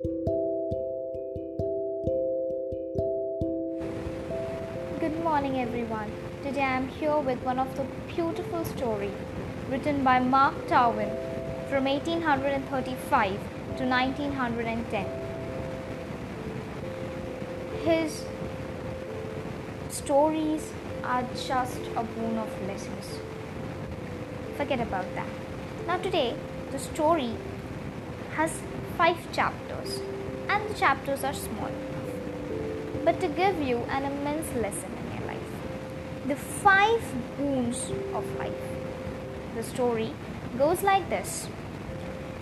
Good morning, everyone. Today I am here with one of the beautiful story written by Mark Twain from 1835 to 1910. His stories are just a boon of lessons. Forget about that. Now, today, the story has five chapters, and the chapters are small enough, but to give you an immense lesson in your life. The five boons of life. The story goes like this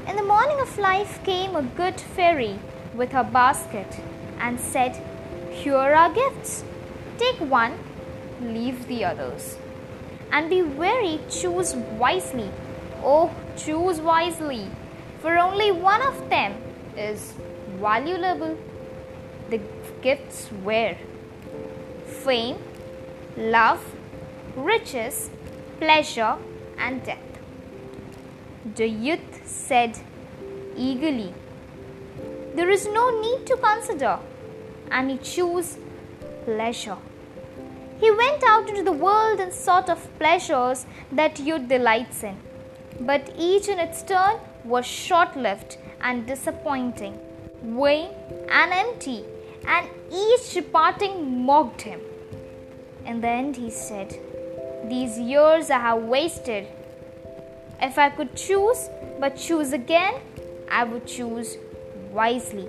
In the morning of life came a good fairy with her basket and said, Here are gifts. Take one, leave the others. And be wary, choose wisely. Oh, choose wisely, for only one of them is valuable. The gifts were fame, love, riches, pleasure, and death. The youth said eagerly, There is no need to consider, and he chose pleasure. He went out into the world and sought of pleasures that youth delights in, but each in its turn was short lived and disappointing, vain and empty, and each departing mocked him. In the end, he said, These years I have wasted. If I could choose, but choose again, I would choose wisely.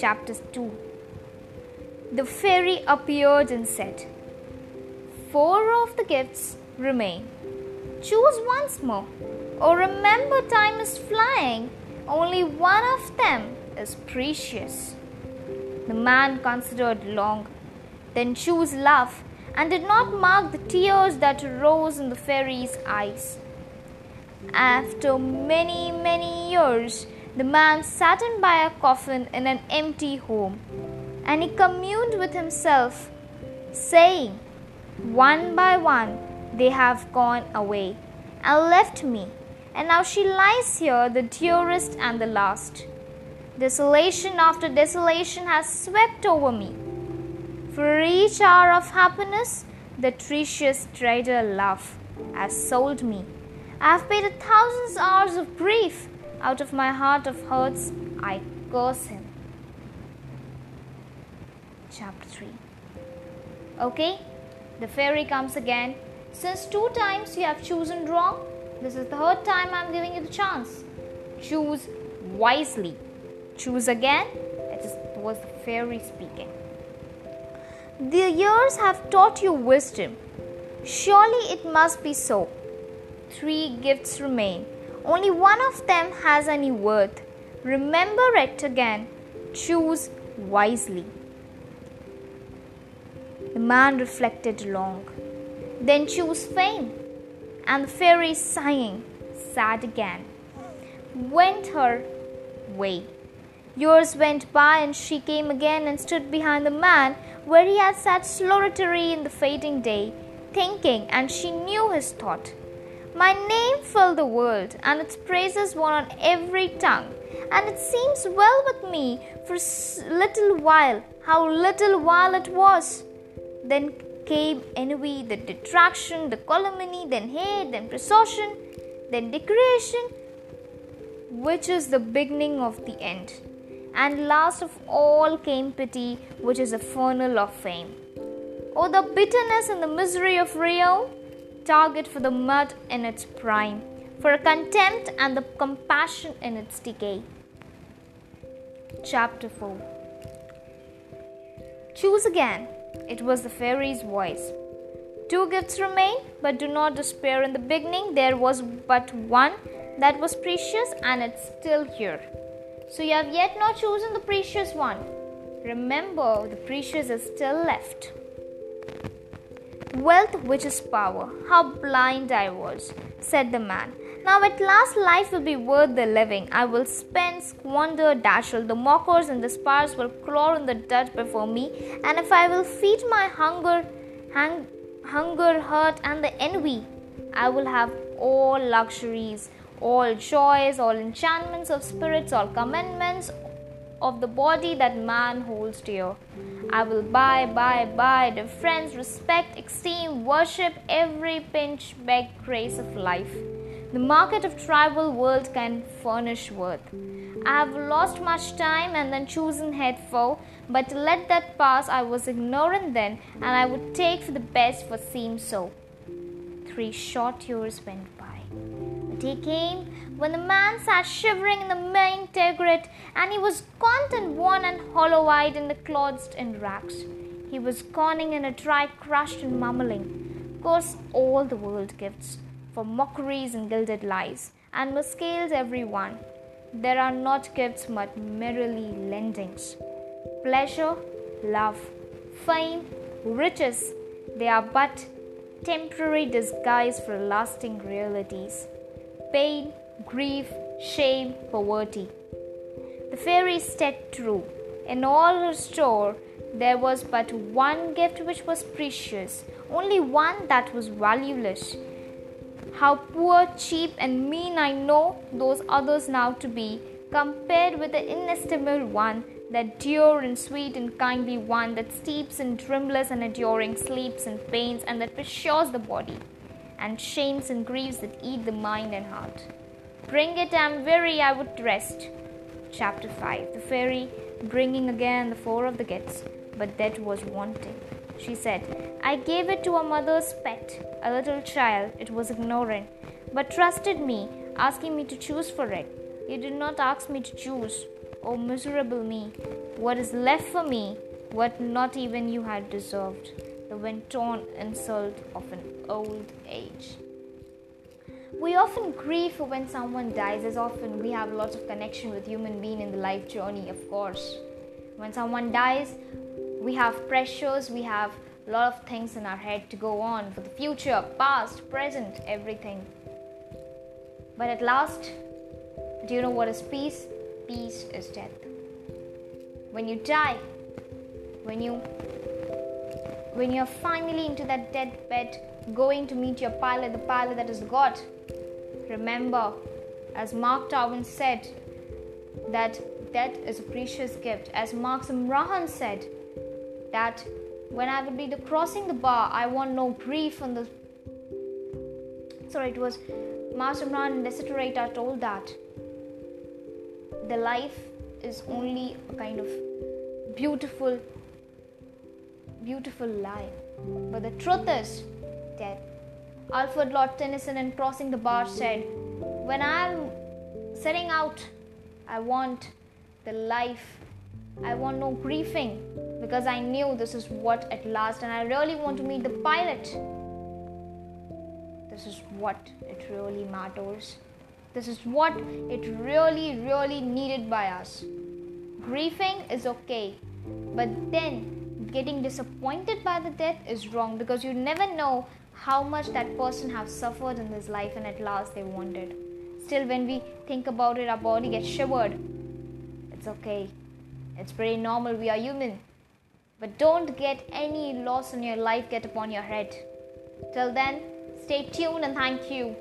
Chapter 2 The fairy appeared and said, Four of the gifts remain. Choose once more. Oh, remember, time is flying. Only one of them is precious. The man considered long, then chose love, and did not mark the tears that rose in the fairy's eyes. After many, many years, the man sat in by a coffin in an empty home, and he communed with himself, saying, One by one they have gone away and left me, and now she lies here, the dearest and the last. Desolation after desolation has swept over me. For each hour of happiness, the treacherous trader love has sold me. I have paid a thousand hours of grief. Out of my heart of hurts, I curse him. Chapter 3 Okay, the fairy comes again. Since two times you have chosen wrong, this is the third time I am giving you the chance. Choose wisely. Choose again. It was the fairy speaking. The years have taught you wisdom. Surely it must be so. Three gifts remain. Only one of them has any worth. Remember it again. Choose wisely. The man reflected long. Then choose fame. And the fairy, sighing, sad again, went her way. Years went by, and she came again and stood behind the man where he had sat solitary in the fading day, thinking, and she knew his thought. My name filled the world, and its praises were on every tongue. And it seems well with me for little while, how little while it was. Then came envy, then detraction, the calumny, then hate, then presumption, then decoration, which is the beginning of the end. And last of all came pity, which is a funnel of fame. Oh, the bitterness and the misery of Rio! target for the mud in its prime, for contempt and the compassion in its decay. Chapter 4 Choose again. It was the fairy's voice. Two gifts remain, but do not despair. In the beginning, there was but one that was precious, and it's still here. So you have yet not chosen the precious one. Remember, the precious is still left. Wealth, which is power. How blind I was, said the man. Now at last life will be worth the living. I will spend, squander, dazzle. The mockers and the spars will claw in the dirt before me. And if I will feed my hunger, hang, hunger, hurt, and the envy, I will have all luxuries, all joys, all enchantments of spirits, all commandments of the body that man holds dear. I will buy, buy, buy the friends, respect, esteem, worship, every pinch, beg, grace of life. The market of tribal world can furnish worth. I have lost much time and then chosen head for, but let that pass, I was ignorant then, and I would take for the best what seemed so. Three short years went by. The day came when the man sat shivering in the main tegret, and he was gaunt and worn and hollow eyed and clothed in rags. He was conning in a dry crushed and mumbling, Curse all the world gifts, for mockeries and gilded lies, and miscales every one. There are not gifts but merely lendings. Pleasure, love, fame, riches, they are but temporary disguise for lasting realities. Pain, grief, shame, poverty. The fairy stayed true. In all her store, there was but one gift which was precious, only one that was valueless. How poor, cheap, and mean I know those others now to be, compared with the inestimable one, that dear and sweet and kindly one that steeps in dreamless and enduring sleeps and pains, and that assures the body, and shames and griefs that eat the mind and heart. Bring it, I'm weary, I would rest. Chapter 5 The fairy bringing again the four of the gifts, but that was wanting. She said, I gave it to a mother's pet, a little child. It was ignorant, but trusted me, asking me to choose for it. You did not ask me to choose. Oh, miserable me! What is left for me? What not even you had deserved? The when torn insult of an old age. We often grieve for when someone dies, as often we have lots of connection with human being in the life journey, of course. When someone dies, we have pressures, we have a lot of things in our head to go on for the future, past, present, everything. But at last, do you know what is peace? Peace is death. When you die, when you when you're finally into that deathbed, going to meet your pilot, the pilot that is God, remember, as Mark Twain said, that death is a precious gift. As Max Ehrmann said, that when I will be the crossing the bar, I want no grief on the. Sorry, it was Max Ehrmann and Desiderata told that the life is only a kind of beautiful, beautiful lie, but the truth is death. Alfred Lord Tennyson in Crossing the Bar said, When I'm setting out, I want the life, I want no grieving because I knew this is what at last, and I really want to meet the pilot. This is what it really matters. This is what it really, really needed by us. Grieving is okay, but then getting disappointed by the death is wrong because you never know how much that person have suffered in this life and at last they wanted. Still, when we think about it, our body gets shivered. It's okay. It's pretty normal. We are human. But don't get any loss in your life get upon your head. Till then, stay tuned and thank you.